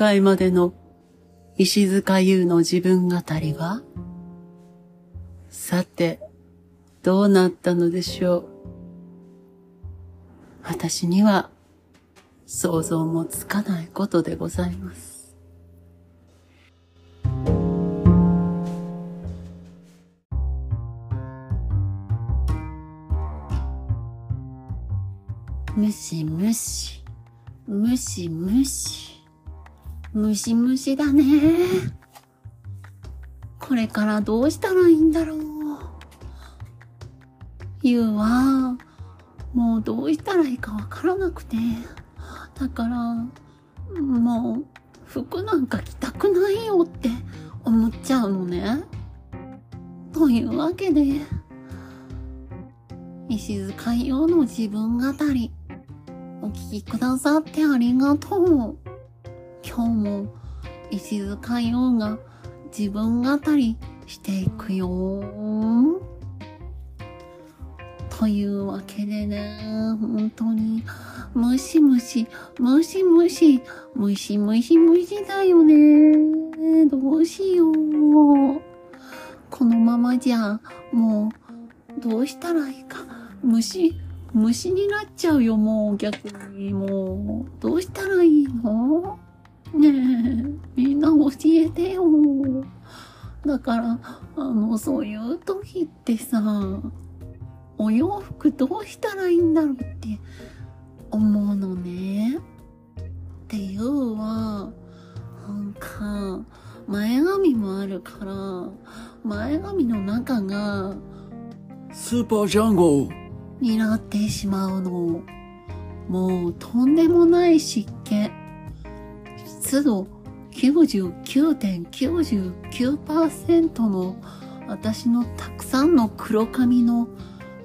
回までの石塚優の自分語りは？さて、どうなったのでしょう？私には想像もつかないことでございます。むしむし、むしむし、むしむしだね。これからどうしたらいいんだろう。ゆうは、もうどうしたらいいかわからなくて。だから、もう、服なんか着たくないよって思っちゃうのね。というわけで、石塚用の自分語り。お聞きくださってありがとう。今日も石塚洋が自分語りしていくよ。というわけでね、本当に、ムシムシ、ムシムシ、ムシムシムシだよね。どうしよう。このままじゃ、もう、どうしたらいいか。虫、虫になっちゃうよ、もう逆に。もう、どうしたらいいの？ねえ、みんな教えてよ。だから、あの、そういう時ってさ、お洋服どうしたらいいんだろうって思うのね。っていうは、なんか、前髪もあるから、前髪の中が、スーパージャンゴになってしまうの。もうとんでもない湿気。湿度99.99%の私のたくさんの黒髪の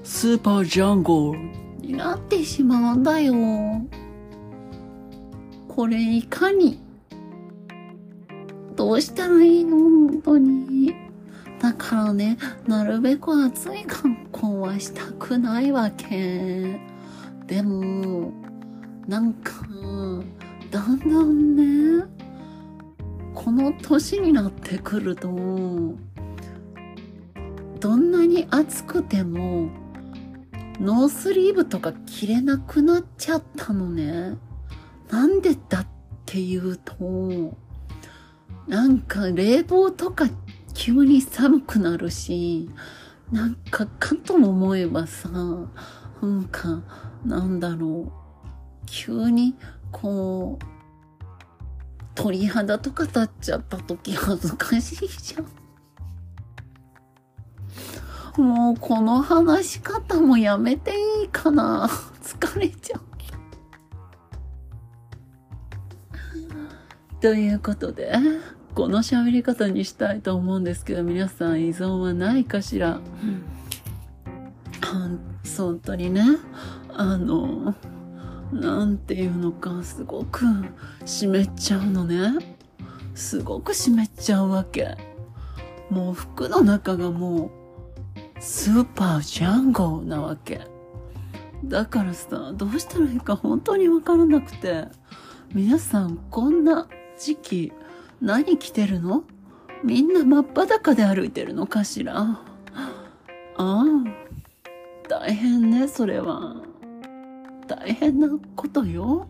スーパージャンゴになってしまうんだよ。これいかにどうしたらいいの？本当に。だからね、なるべく暑い格好はしたくないわけ。でも、なんか、だんだんね、この年になってくると、どんなに暑くても、ノースリーブとか着れなくなっちゃったのね。なんでだっていうと、なんか冷房とか急に寒くなるし、なんかかと思えばさ、なんか、なんだろう、急にこう、鳥肌とか立っちゃった時恥ずかしいじゃん。もうこの話し方もやめていいかな 疲れちゃう。ということで、この喋り方にしたいと思うんですけど、皆さん依存はないかしら、うん、本当にね、あの、なんていうのか、すごく湿っちゃうのね。すごく湿っちゃうわけ。もう服の中がもう、スーパージャンゴなわけ。だからさ、どうしたらいいか本当にわからなくて、皆さんこんな時期、何着てるの？みんな真っ裸で歩いてるのかしら？ああ、大変ね、それは。大変なことよ。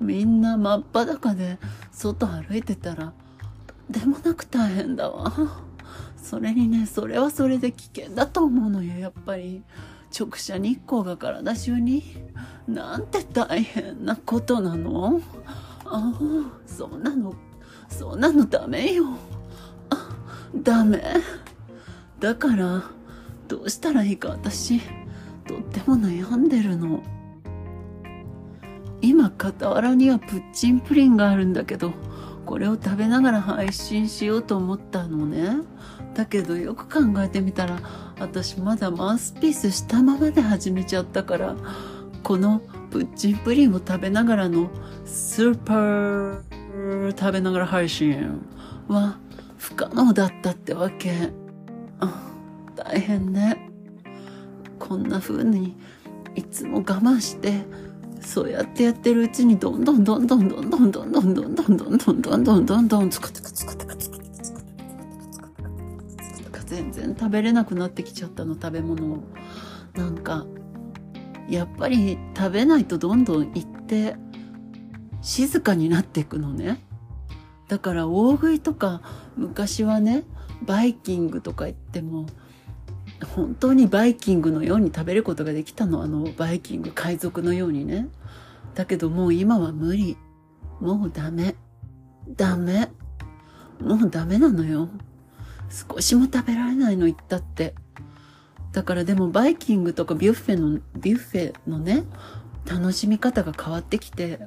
みんな真っ裸で外歩いてたら、とんでもなく大変だわ。それにね、それはそれで危険だと思うのよ、やっぱり。直射日光が体中に。なんて大変なことなのああ、そんなのそんなのダメよ。あ、ダメ。だから、どうしたらいいか私、とっても悩んでるの。今、傍らにはプッチンプリンがあるんだけど、これを食べながら配信しようと思ったのね。だけどよく考えてみたら、私まだマウスピースしたままで始めちゃったから、このプッチンプリンを食べながらのスーパー食べながら配信は不可能だったってわけ。大変ね。こんな風にいつも我慢してそうやってやってるうちにどんどんどんどんどんどんどんどんどんどんどんどんどんどんどんどんつかつかつかつかつかつかつか全然食べれなくなってきちゃったの食べ物をなんかやっぱり食べないとどんどんいって静かになっていくのねだから大食いとか昔はねバイキングとか言っても本当にバイキングのように食べることができたの。あのバイキング海賊のようにね。だけどもう今は無理。もうダメ。ダメ。もうダメなのよ。少しも食べられないの言ったって。だからでもバイキングとかビュッフェのビュッフェのね楽しみ方が変わってきて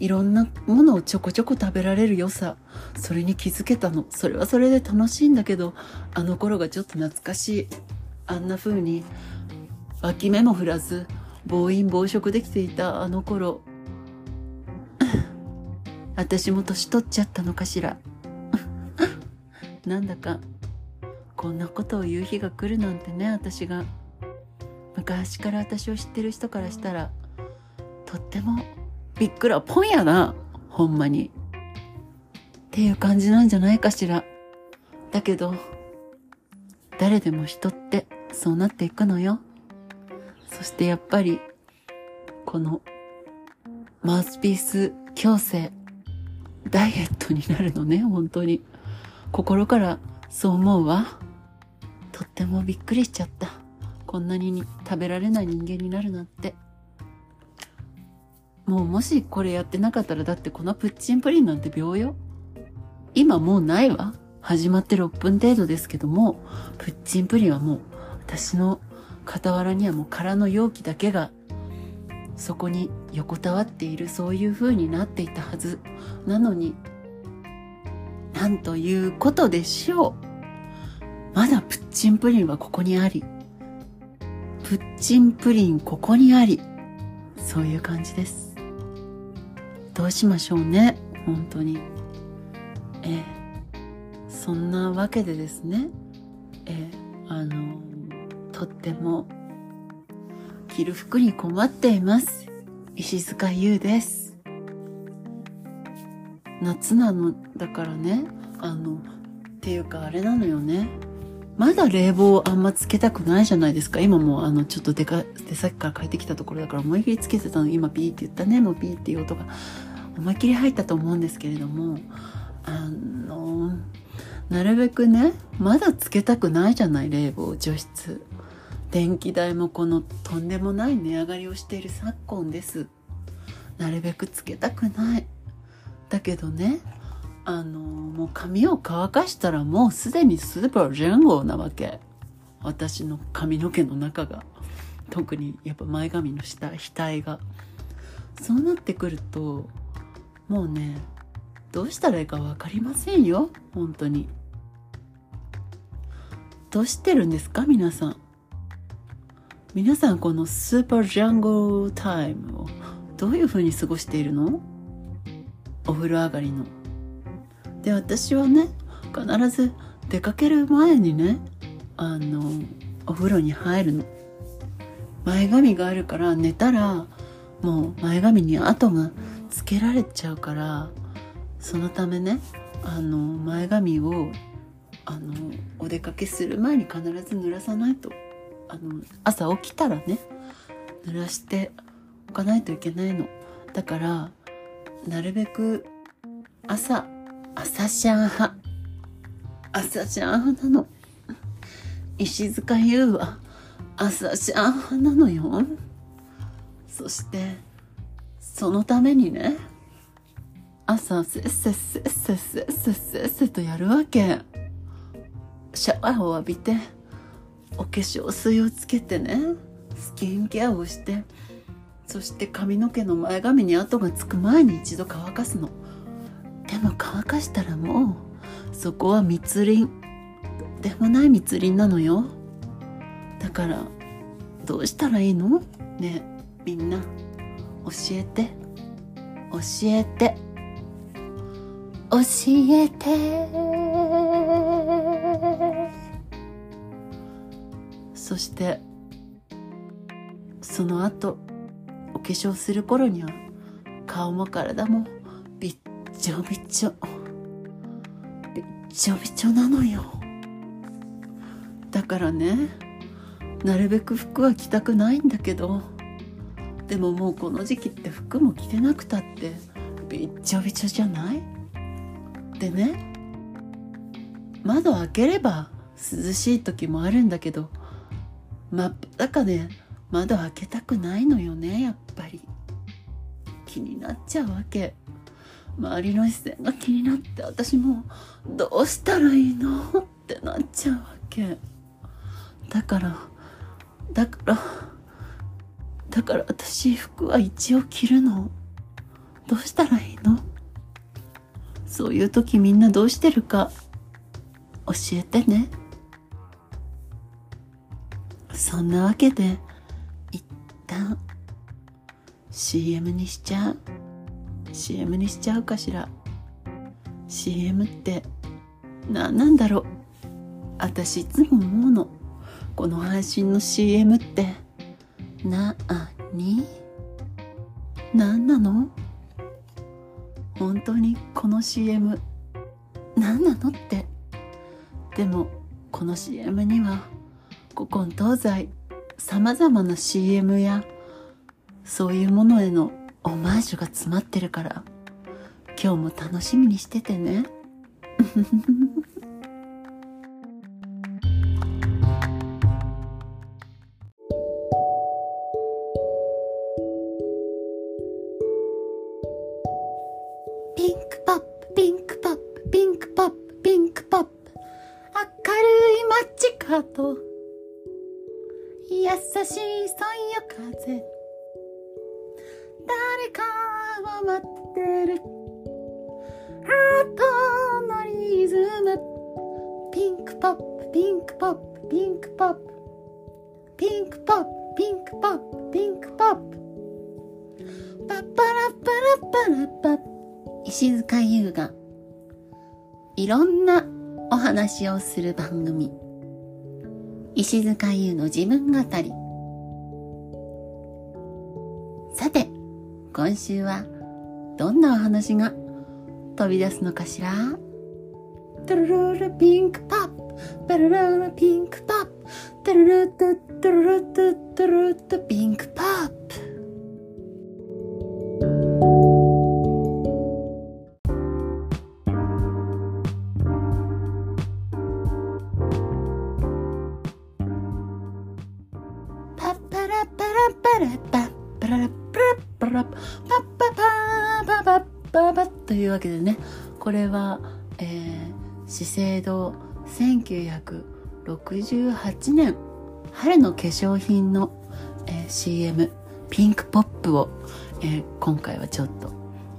いろんなものをちょこちょこ食べられる良さ。それに気づけたの。それはそれで楽しいんだけどあの頃がちょっと懐かしい。あんな風に脇目も振らず暴飲暴食できていたあの頃。私も年取っちゃったのかしら。なんだかこんなことを言う日が来るなんてね私が。昔から私を知ってる人からしたらとってもびっくらぽんやなほんまに。っていう感じなんじゃないかしら。だけど誰でも人ってそうなっていくのよ。そしてやっぱりこのマウスピース矯正ダイエットになるのね本当に。心からそう思うわ。とってもびっくりしちゃった。こんなに食べられない人間になるなんて。もうもしこれやってなかったらだってこのプッチンプリンなんて秒よ。今もうないわ。始まって6分程度ですけどもプッチンプリンはもう私の傍らにはもう空の容器だけがそこに横たわっているそういう風になっていたはず。なのになんということでしょう。まだプッチンプリンはここにありプッチンプリンここにありそういう感じです。どうしましょうね。本当に。えそんなわけでですね。ええ。あのとっても着る服に困っています。石塚優です。夏なのだからね。あのっていうかあれなのよね。まだ冷房あんまつけたくないじゃないですか。今もあのちょっと出か出先から帰ってきたところだから思いっきりつけてたの。今ピーって言ったね。もうピーっていう音が思いっきり入ったと思うんですけれども。あのなるべくねまだつけたくないじゃない冷房除湿。電気代もこのとんでもない値上がりをしている昨今です。なるべくつけたくない。だけどねあのもう髪を乾かしたらもうすでにスーパージェンゴなわけ。私の髪の毛の中が。特にやっぱ前髪の下額が。そうなってくるともうねどうしたらいいか分かりませんよ。本当に。どうしてるんですか？皆さん。皆さんこのスーパージャンゴタイムをどういう風に過ごしているの？お風呂上がりの。で私はね必ず出かける前にねあのお風呂に入るの。前髪があるから寝たらもう前髪に跡がつけられちゃうからそのためねあの前髪をあのお出かけする前に必ず濡らさないと。あの朝起きたらね濡らしておかないといけないの。だからなるべく朝朝シャン派。朝シャン派なの。石塚優は朝シャン派なのよ。そしてそのためにね朝せっせっせっせっせっせっせっせとやるわけ。シャワーを浴びてお化粧水をつけてねスキンケアをしてそして髪の毛の前髪に跡がつく前に一度乾かすの。も乾かしたらもうそこは密林とでもない密林なのよ。だからどうしたらいいの？ねみんな。教えて。教えて。教えて。そしてその後お化粧する頃には顔も体もびっちょびちょ。びちょびちょなのよ。だからねなるべく服は着たくないんだけど。でももうこの時期って服も着てなくたってびっちょびちょじゃない？でね窓開ければ涼しい時もあるんだけど真っ裸で窓開けたくないのよねやっぱり。気になっちゃうわけ。周りの視線が気になって私もどうしたらいいのってなっちゃうわけ。だからだからだから私服は一応着るの。どうしたらいいの？そういう時みんなどうしてるか。教えてね。そんなわけで一旦 CM にしちゃう。CM にしちゃうかしら。CM って何なんだろう。私いつも思うの。この配信の CM ってなあに？何なの？本当にこの CM 何なのって。でもこの CM には古今東西さまざまな CM やそういうものへのオマージュが詰まってるから今日も楽しみにしててね。話をする番組。石塚優の自分語り。さて今週はどんなお話が飛び出すのかしら？トゥルルルピンクポップトゥルルルピンクポップトゥルルトゥトゥルルトゥトゥルルトゥピンクポップいうわけでね。これは、えー、資生堂1968年春の化粧品の、えー CM ピンクポップを、えー今回はちょっと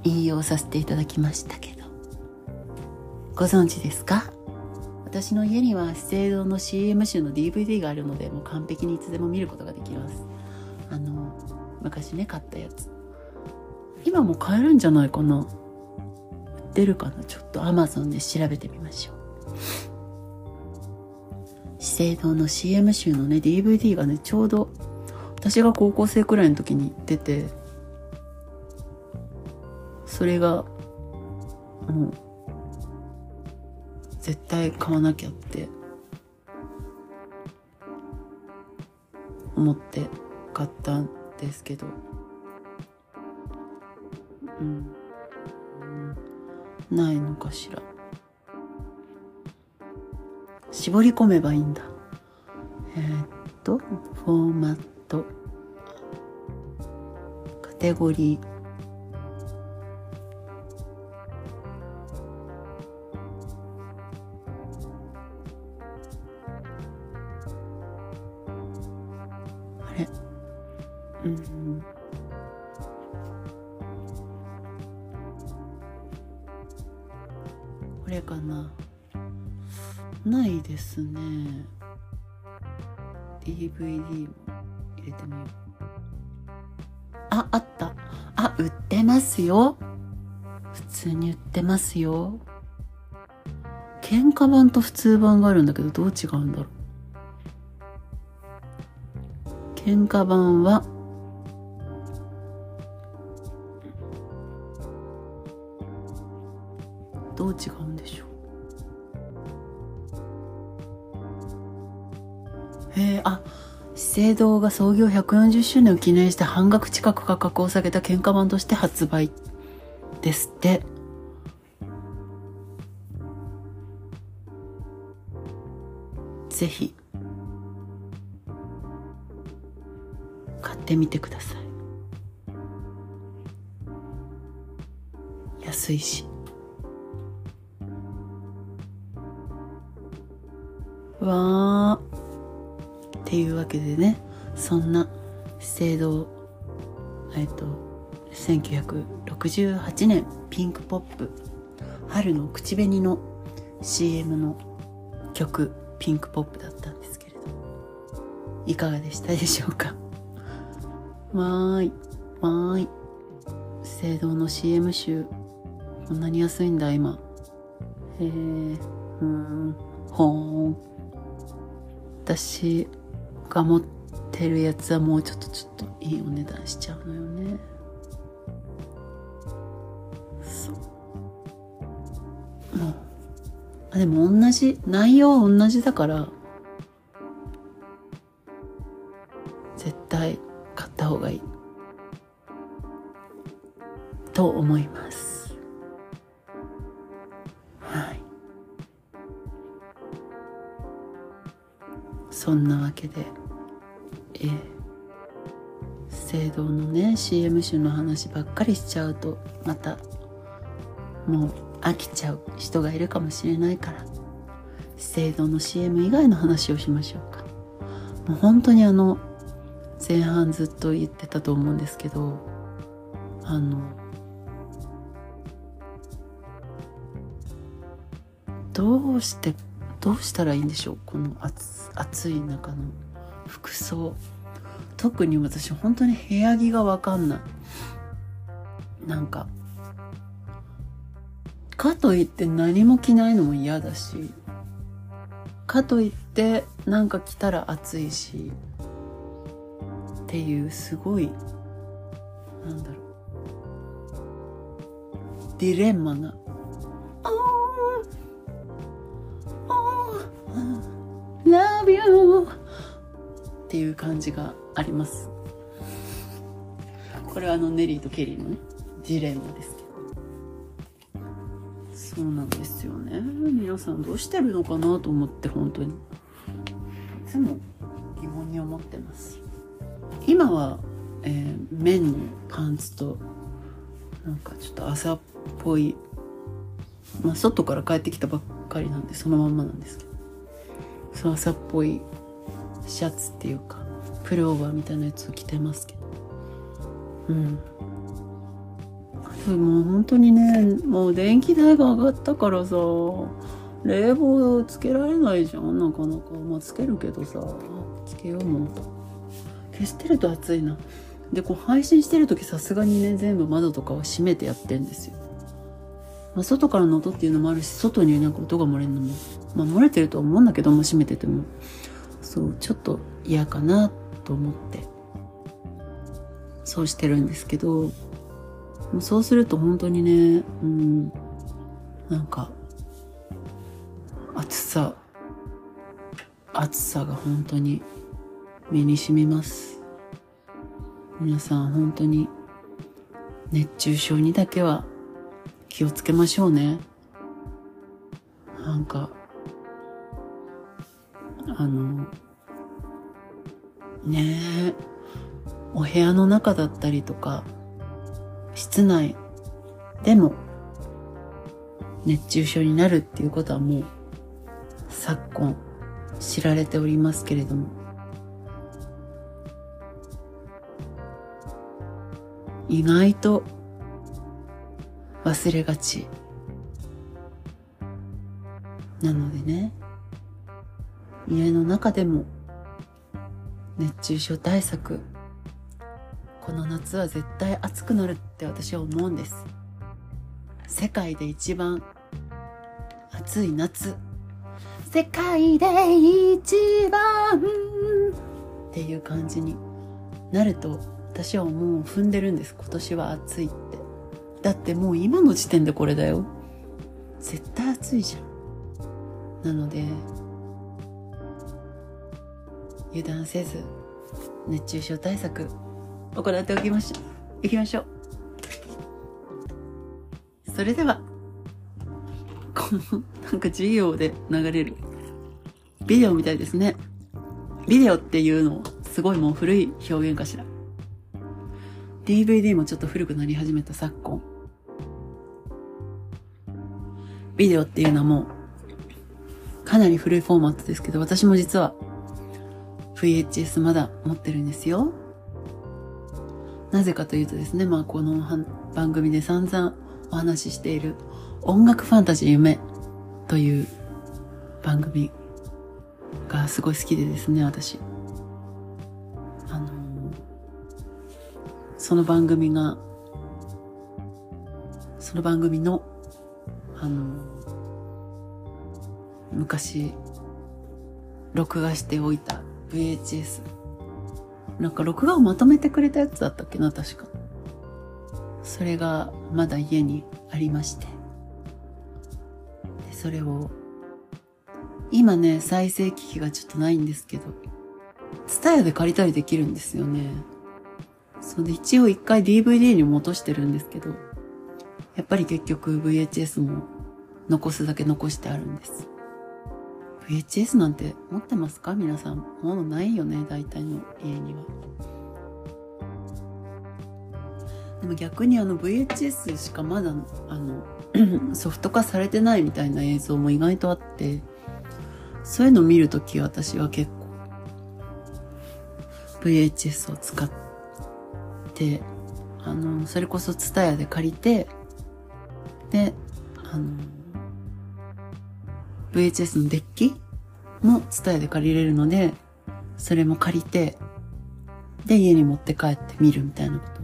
引用させていただきましたけど。ご存知ですか？私の家には資生堂の CM 集の DVD があるのでもう完璧にいつでも見ることができます。あの昔ね買ったやつ。今も買えるんじゃないかな。ってるかな？ちょっと Amazon で調べてみましょう。資生堂の CM 集のね DVD がねちょうど私が高校生くらいの時に出てそれがもう絶対買わなきゃって思って買ったんですけど。ないのかしら。絞り込めばいいんだ。えーっとフォーマット。カテゴリー。ますよ。喧嘩版と普通版があるんだけどどう違うんだろう。喧嘩版はどう違うんでしょう。ええあ資生堂が創業140周年を記念して半額近く価格を下げた喧嘩版として発売ですって。ぜひ。買ってみてください。安いし。わー。っていうわけでねそんな資生堂えっと1968年ピンクポップ春の口紅の CM の曲ピンクポップだったんですけれど。いかがでしたでしょうか？わーい。わーい。資生堂の CM 集こんなに安いんだ今。へえうん。ほーん。私が持ってるやつはもうちょっとちょっといいお値段しちゃうのよね。あでも同じ内容同じだから絶対買った方がいい。と思います。はい。そんなわけでえー、資生堂のね CM 集の話ばっかりしちゃうとまたもう飽きちゃう人がいるかもしれないから。資生堂の CM 以外の話をしましょうか。もう本当にあの前半ずっと言ってたと思うんですけどあのどうしてどうしたらいいんでしょう？この暑暑い中の服装。特に私本当に部屋着が分かんない。なんかかといって何も着ないのも嫌だしかといってなんか着たら暑いしっていうすごいなんだろうディレンマが「Love you」っていう感じがあります。これはあのネリーとケリーのねジレンマですそうなんですよね。皆さんどうしてるのかなと思って本当に。いつも疑問に思ってます。今は、えー、綿のパンツとなんかちょっと朝っぽいまあ外から帰ってきたばっかりなんでそのまんまなんですけど。その朝っぽいシャツっていうかプルオーバーみたいなやつを着てますけど。うんもう本当にねもう電気代が上がったからさ冷房つけられないじゃんなかなか。まあつけるけどさつけようもう消してると暑いな。でこう配信してる時さすがにね全部窓とかは閉めてやってんですよ。まあ、外からの音っていうのもあるし外になんか音が漏れるのも、まあ、漏れてるとは思うんだけども閉めてても。そうちょっと嫌かなと思って。そうしてるんですけど。そうすると本当にねうんなんか暑さ暑さが本当に目に染みます。皆さん本当に熱中症にだけは気をつけましょうね。なんかあのねえお部屋の中だったりとか室内でも熱中症になるっていうことはもう昨今知られておりますけれども。意外と忘れがちなのでね。家の中でも熱中症対策この夏は絶対暑くなるって私は思うんです。世界で一番暑い夏。世界で一番っていう感じになると私はもう踏んでるんです。今年は暑いって。だってもう今の時点でこれだよ。絶対暑いじゃん。なので油断せず熱中症対策行っておきましょう。行きましょう。それではこのなんか授業で流れるビデオみたいですね。ビデオっていうのすごいもう古い表現かしら。DVD もちょっと古くなり始めた昨今。ビデオっていうのはもうかなり古いフォーマットですけど私も実は VHS まだ持ってるんですよ。なぜかというとですね、まあこの番組で散々お話ししている音楽ファンタジー夢という番組がすごい好きでですね、私。あの、その番組が、その番組の、あの、昔、録画しておいた VHS。なんか録画をまとめてくれたやつだったっけな、確か。それがまだ家にありまして。でそれを、今ね、再生機器がちょっとないんですけど、ツタヤで借りたりできるんですよね。それで一応一回 DVD に戻してるんですけど、やっぱり結局 VHS も残すだけ残してあるんです。VHS なんて持ってますか？皆さん。ものないよね、大体の家には。でも逆にあの VHS しかまだあの ソフト化されてないみたいな映像も意外とあってそういうのを見るとき私は結構 VHS を使ってあのそれこそ TSUTAYA で借りてであの VHS のデッキも TSUTAYA で借りれるのでそれも借りてで家に持って帰って見るみたいなこと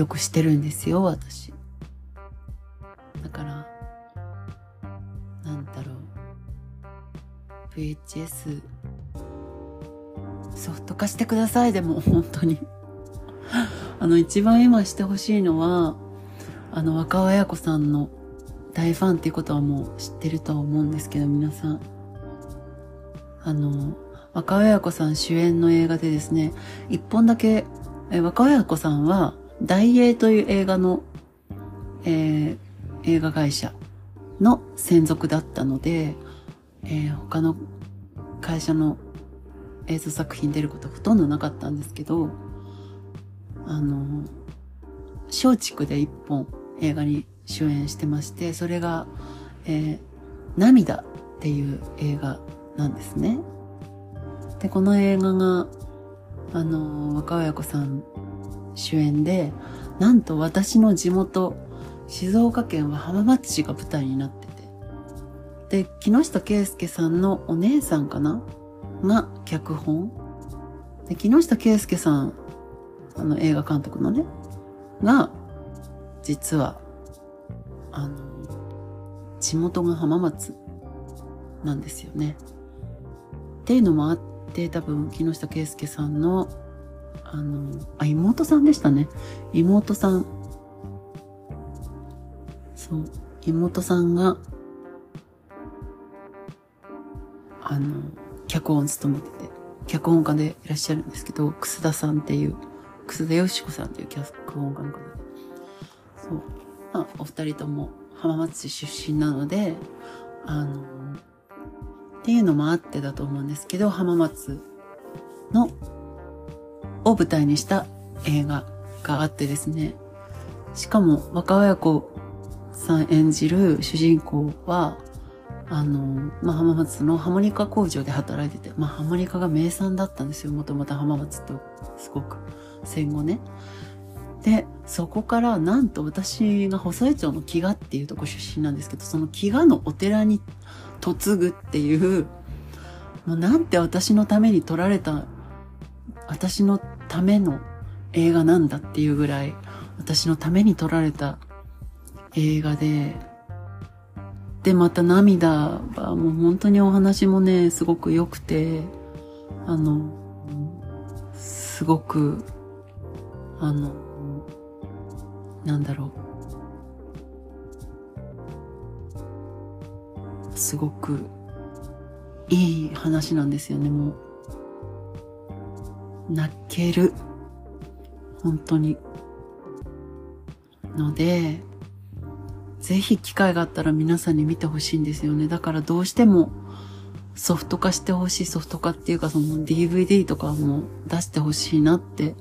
よくしてるんですよ、私。だから、なんだろう。VHS、ソフト化してください、でも、本当に。あの、一番今してほしいのは、あの、若尾彩子さんの大ファンっていうことはもう知ってると思うんですけど、皆さん。あの、若尾彩子さん主演の映画でですね、一本だけ、え若尾彩子さんは、大英という映画の、えー、映画会社の専属だったので、えー、他の会社の映像作品出ることほとんどなかったんですけど、あの、松竹で一本映画に主演してまして、それが、えー、涙っていう映画なんですね。で、この映画が、あの、若親子さん主演で、なんと私の地元、静岡県は浜松市が舞台になってて。で、木下圭介さんのお姉さんかな？が脚本。で、木下圭介さん、あの映画監督のね、が、実は、あの、地元が浜松なんですよね。っていうのもあって、多分木下圭介さんのあの、あ、妹さんでしたね。妹さん。そう、妹さんが、あの、脚本を務めてて、脚本家でいらっしゃるんですけど、楠田さんっていう、楠田よし子さんっていう脚本家の方で。そう。まあ、お二人とも浜松市出身なので、あの、っていうのもあってだと思うんですけど、浜松のを舞台にした映画があってですね。しかも若親子さん演じる主人公は、あの、まあ、浜松のハモニカ工場で働いてて、まあ、ハモニカが名産だったんですよ。もともと浜松ってすごく戦後ね。で、そこからなんと私が細江町の木賀っていうとこ出身なんですけど、その木賀のお寺に嫁ぐっていう、もうなんて私のために撮られた私のための映画なんだっていうぐらい、私のために撮られた映画で、で、また涙はもう本当にお話もね、すごく良くて、あの、すごく、あの、なんだろうすごくいい話なんですよね、もう。泣ける。本当に。ので、ぜひ機会があったら皆さんに見てほしいんですよね。だからどうしてもソフト化してほしい、ソフト化っていうかその DVD とかも出してほしいなって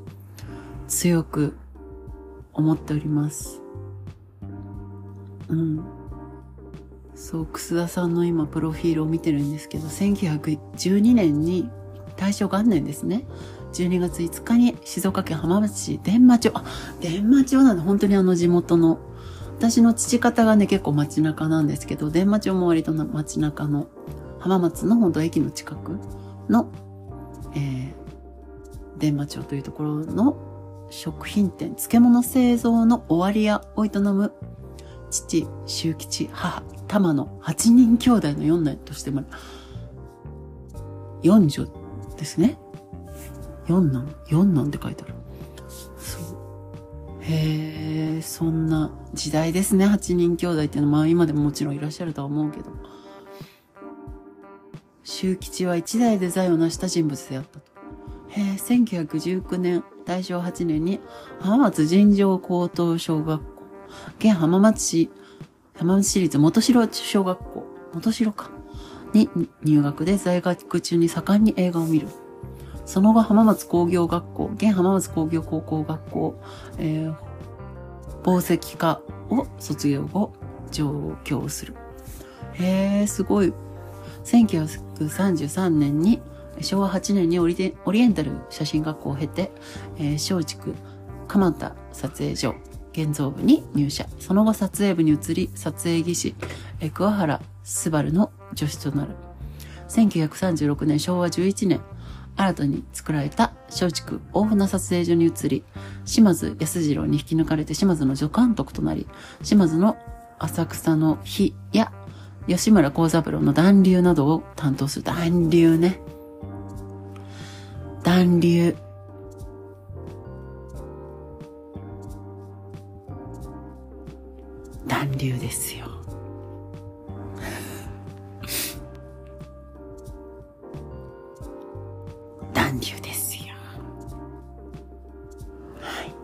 強く思っております。うん。そう、楠田さんの今プロフィールを見てるんですけど、1912年に大正元年ですね。12月5日に静岡県浜松市伝馬町、あ、伝馬町なんで本当にあの地元の、私の父方がね結構街中なんですけど、伝馬町も割と街中の浜松の本当駅の近くの、えー、伝馬町というところの食品店、漬物製造の終わり屋を営む父、周吉、母、玉の8人兄弟の四男としても、四女ですね。四男四男って書いてある。そう。へえ、そんな時代ですね。8人兄弟っていうのは、まあ今でももちろんいらっしゃるとは思うけど。周吉は一代で財を成した人物であったと。へえ、1919年、大正8年に浜松尋常高等小学校、現浜松市、浜松市立元城小学校、元城か、に入学で在学中に盛んに映画を見る。その後浜松工業学校、現浜松工業高校学校、えー、宝石科を卒業後、上京する。へえ、すごい。1933年に昭和8年にオリオリエンタル写真学校を経て、えー、松竹蒲田撮影所現像部に入社。その後撮影部に移り、撮影技師、え桑原昴の助手となる。1936年昭和11年、新たに作られた松竹大船撮影所に移り、島津安次郎に引き抜かれて島津の助監督となり、島津の浅草の日や吉村幸三郎の暖流などを担当する。暖流ね。暖流。暖流ですよ。暖流ですよ。はい。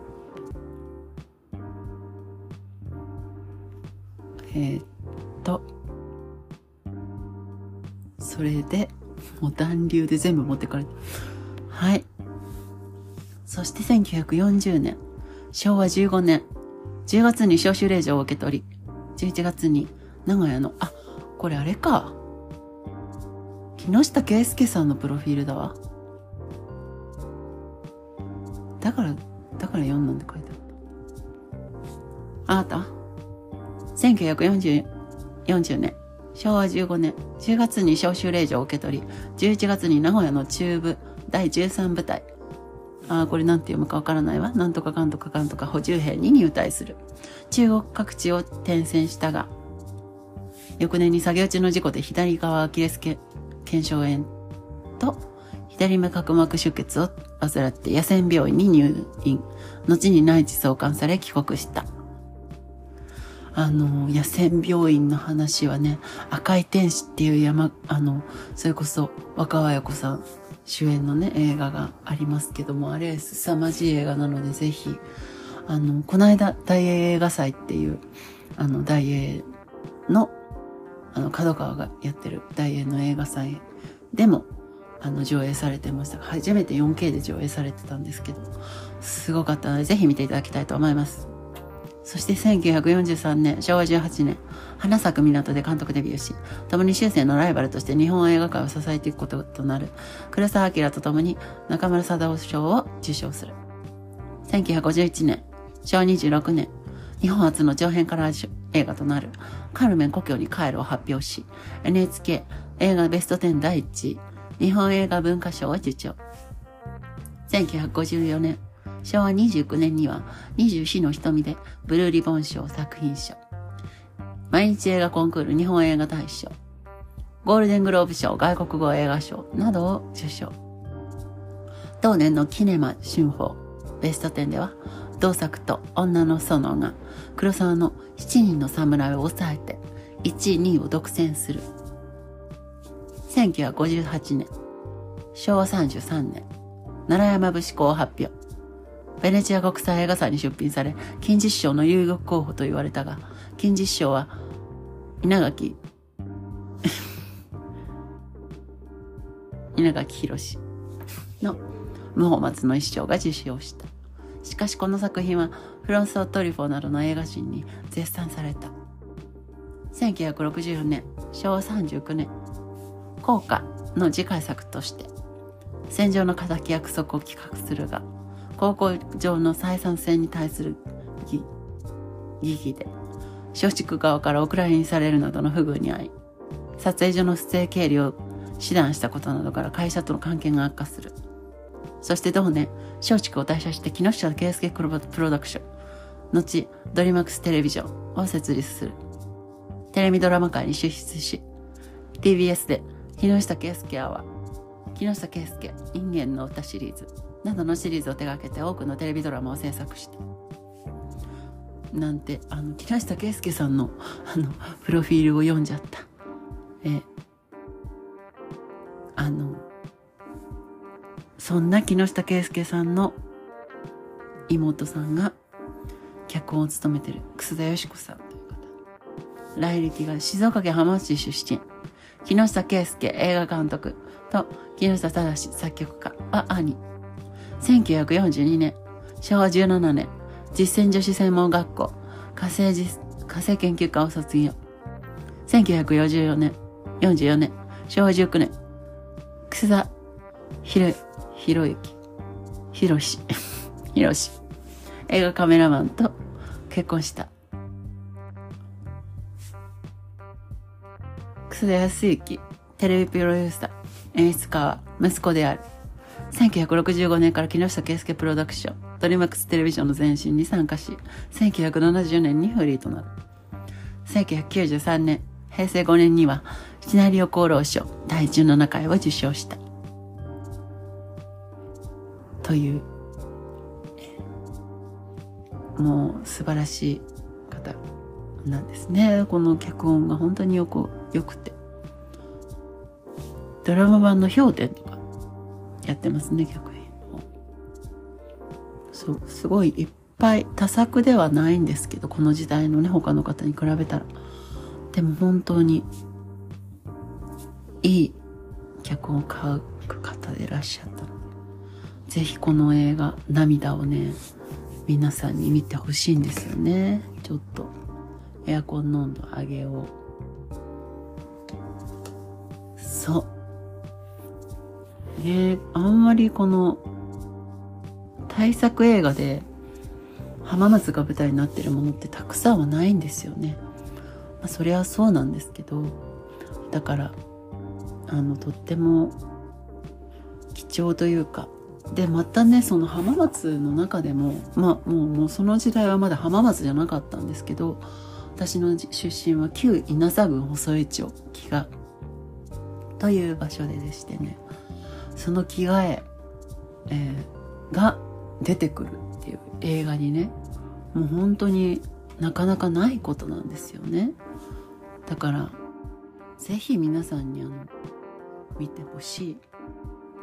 えー、っと。それで、もう暖流で全部持ってかれて。そして1940年、昭和15年、10月に招集令状を受け取り、11月に名古屋の、あ、これあれか。木下圭介さんのプロフィールだわ。だから、だから4なんて書いてあった。あなた ?1940 40年、昭和15年10月に招集令状を受け取り、11月に名古屋の中部第13部隊、あ、これなんて読むかわからないわ。なんとかかんとかかんとか補充兵に入隊する。中国各地を転戦したが、翌年に作業中の事故で左側アキレス腱鞘炎と左目角膜出血を患って野戦病院に入院。後に内地送還され帰国した。あの、野戦病院の話はね、赤い天使っていう山、あの、それこそ若林子さん主演のね、映画がありますけども、あれ凄まじい映画なので、ぜひ、あの、この間、大英映画祭っていう、あの、大英の、あの、角川がやってる大英の映画祭でも、あの、上映されてました初めて 4K で上映されてたんですけど、すごかったので、ぜひ見ていただきたいと思います。そして1943年、昭和18年、花咲く港で監督デビューし、共に終生のライバルとして日本映画界を支えていくこととなる、黒澤明と共に中村貞夫賞を受賞する。1951年、昭和26年、日本初の長編カラー映画となる、カルメン故郷に帰るを発表し、NHK 映画ベスト10第1位、日本映画文化賞を受賞。1954年、昭和29年には24の瞳でブルーリボン賞作品賞。毎日映画コンクール日本映画大賞。ゴールデングローブ賞外国語映画賞などを受賞。同年のキネマ春報ベスト10では同作と女の園が黒沢の7人の侍を抑えて1位2位を独占する1958年、昭和33年、奈良山節公発表。ベネチア国際映画祭に出品され、金獅子賞の有力候補と言われたが、金獅子賞は、稲垣、稲垣博の無法松の一生が受賞した。しかしこの作品はフランス・トリフォーなどの映画人に絶賛された。1964年、昭和39年、効果の次回作として、戦場の敵約束を企画するが、高校上の採算戦に対する疑義で、松竹側からお蔵入りにされるなどの不遇に遭い、撮影所の不正経理を指談したことなどから会社との関係が悪化する。そして同年、松竹を退社して木下圭介プロダクション、後、ドリマックステレビジョンを設立する。テレビドラマ界に出出し、TBS で木下圭介アワー、木下圭介、インゲンの歌シリーズなどのシリーズを手掛けて多くのテレビドラマを制作した。なんて、あの、木下圭介さんの、あの、プロフィールを読んじゃった。え、あの、そんな木下圭介さんの妹さんが脚本を務めてる楠田よし子さんという方。来歴が静岡県浜松市出身。木下圭介映画監督と木下正作曲家は兄。1942年、昭和17年、実践女子専門学校火星実火星研究科を卒業。1944年、44年、昭和19年、楠田博博之、博し、博し、映画カメラマンと結婚した。楠田康之、テレビプロデューサー、演出家は息子である。1965年から木下圭介プロダクション、ドリマックステレビジョンの前身に参加し、1970年にフリーとなる。1993年、平成5年には、シナリオ功労賞第17回を受賞した。という、もう素晴らしい方なんですね。この脚本が本当によく、よくて。ドラマ版の氷点とかやってますね、脚品を。そう、すごいいっぱい多作ではないんですけど、この時代のね、他の方に比べたら。でも本当に、いい脚本を書く方でいらっしゃったので、ぜひこの映画、涙をね、皆さんに見てほしいんですよね。ちょっと、エアコンの温度上げよう。そう。ねあんまりこの大作映画で浜松が舞台になってるものってたくさんはないんですよね。まあ、そりゃそうなんですけどだからあのとっても貴重というかでまたねその浜松の中でもまあもうもうその時代はまだ浜松じゃなかったんですけど私の出身は旧稲佐郡細井町木がという場所ででしてねその着替ええー、が出てくるっていう映画にねもう本当になかなかないことなんですよね。だから是非皆さんにあの見てほしい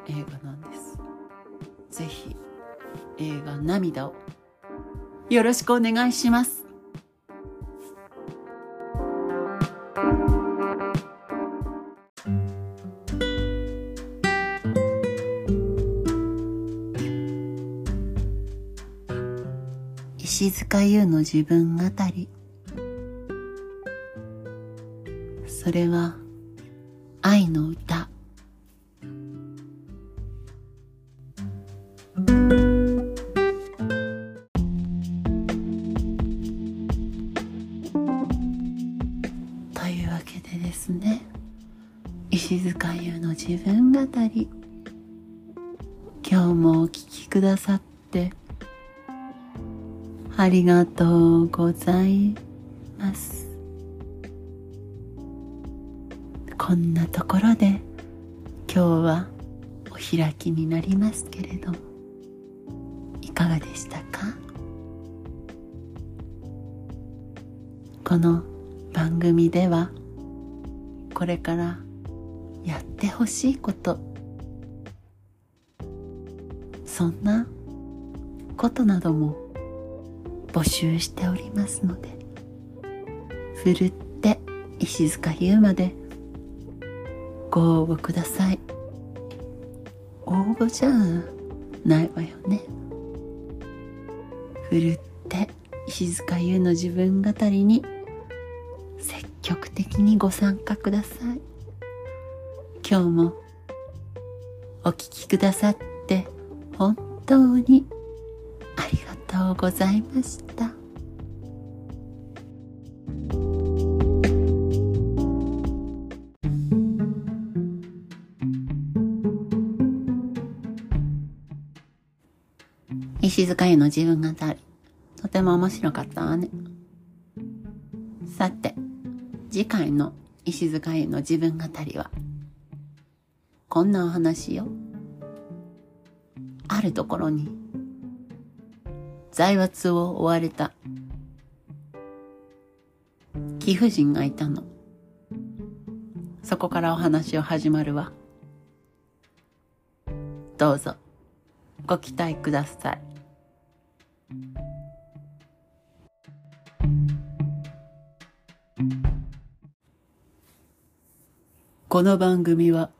映画なんです。是非映画「涙」をよろしくお願いします。石塚優の自分語り。それは愛の歌。というわけでですね石塚優の自分語り。今日もお聴きくださってありがとうございます。こんなところで今日はお開きになりますけれどいかがでしたか？この番組ではこれからやってほしいことそんなことなども募集しておりますのでふるって石塚優までご応募ください。応募じゃないわよね。ふるって石塚優の自分語りに積極的にご参加ください。今日もお聞きくださって本当にとうございました。石塚への自分語り。とても面白かったわね。さて次回の石塚への自分語りはこんなお話よ。あるところに財閥を追われた。貴婦人がいたの。そこからお話を始まるわ。どうぞ。ご期待ください。この番組は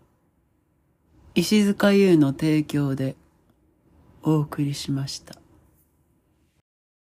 石塚優の提供でお送りしました。